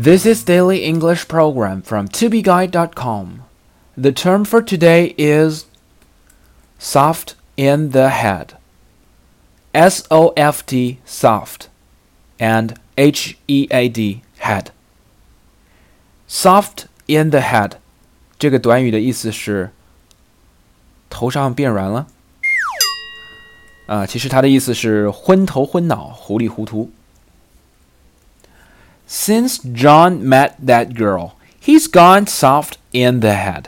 This is Daily English Program from tobeguide.com. The term for today is soft in the head. S O F T soft and H E A D head. Soft in the head 这个短语的意思是头上变软了。啊，其实它的意思是昏头昏脑、糊里糊涂。 Since John met that girl, he's gone soft in the head.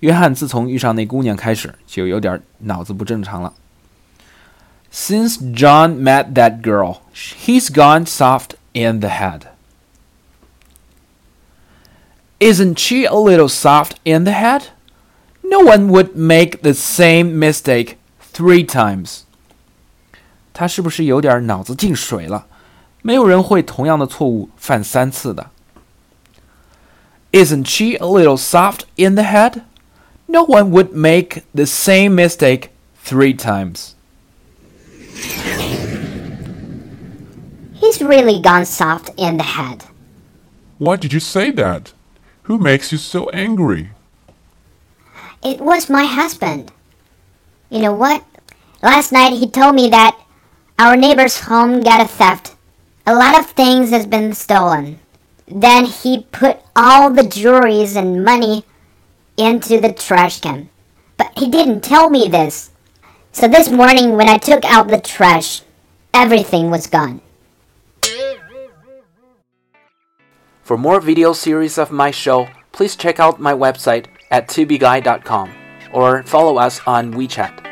约翰自从遇上那姑娘开始，就有点脑子不正常了。Since John met that girl, he's gone soft in the head. Isn't she a little soft in the head? No one would make the same mistake three times. 她是不是有点脑子进水了？ 没有人会同样的错误犯三次的。Isn't she a little soft in the head? No one would make the same mistake three times. He's really gone soft in the head. Why did you say that? Who makes you so angry? It was my husband. You know what? Last night he told me that our neighbor's home got a theft. a lot of things has been stolen. Then he put all the jewelries and money into the trash can. But he didn't tell me this. So this morning when I took out the trash, everything was gone. For more video series of my show, please check out my website at tubeguy.com or follow us on WeChat.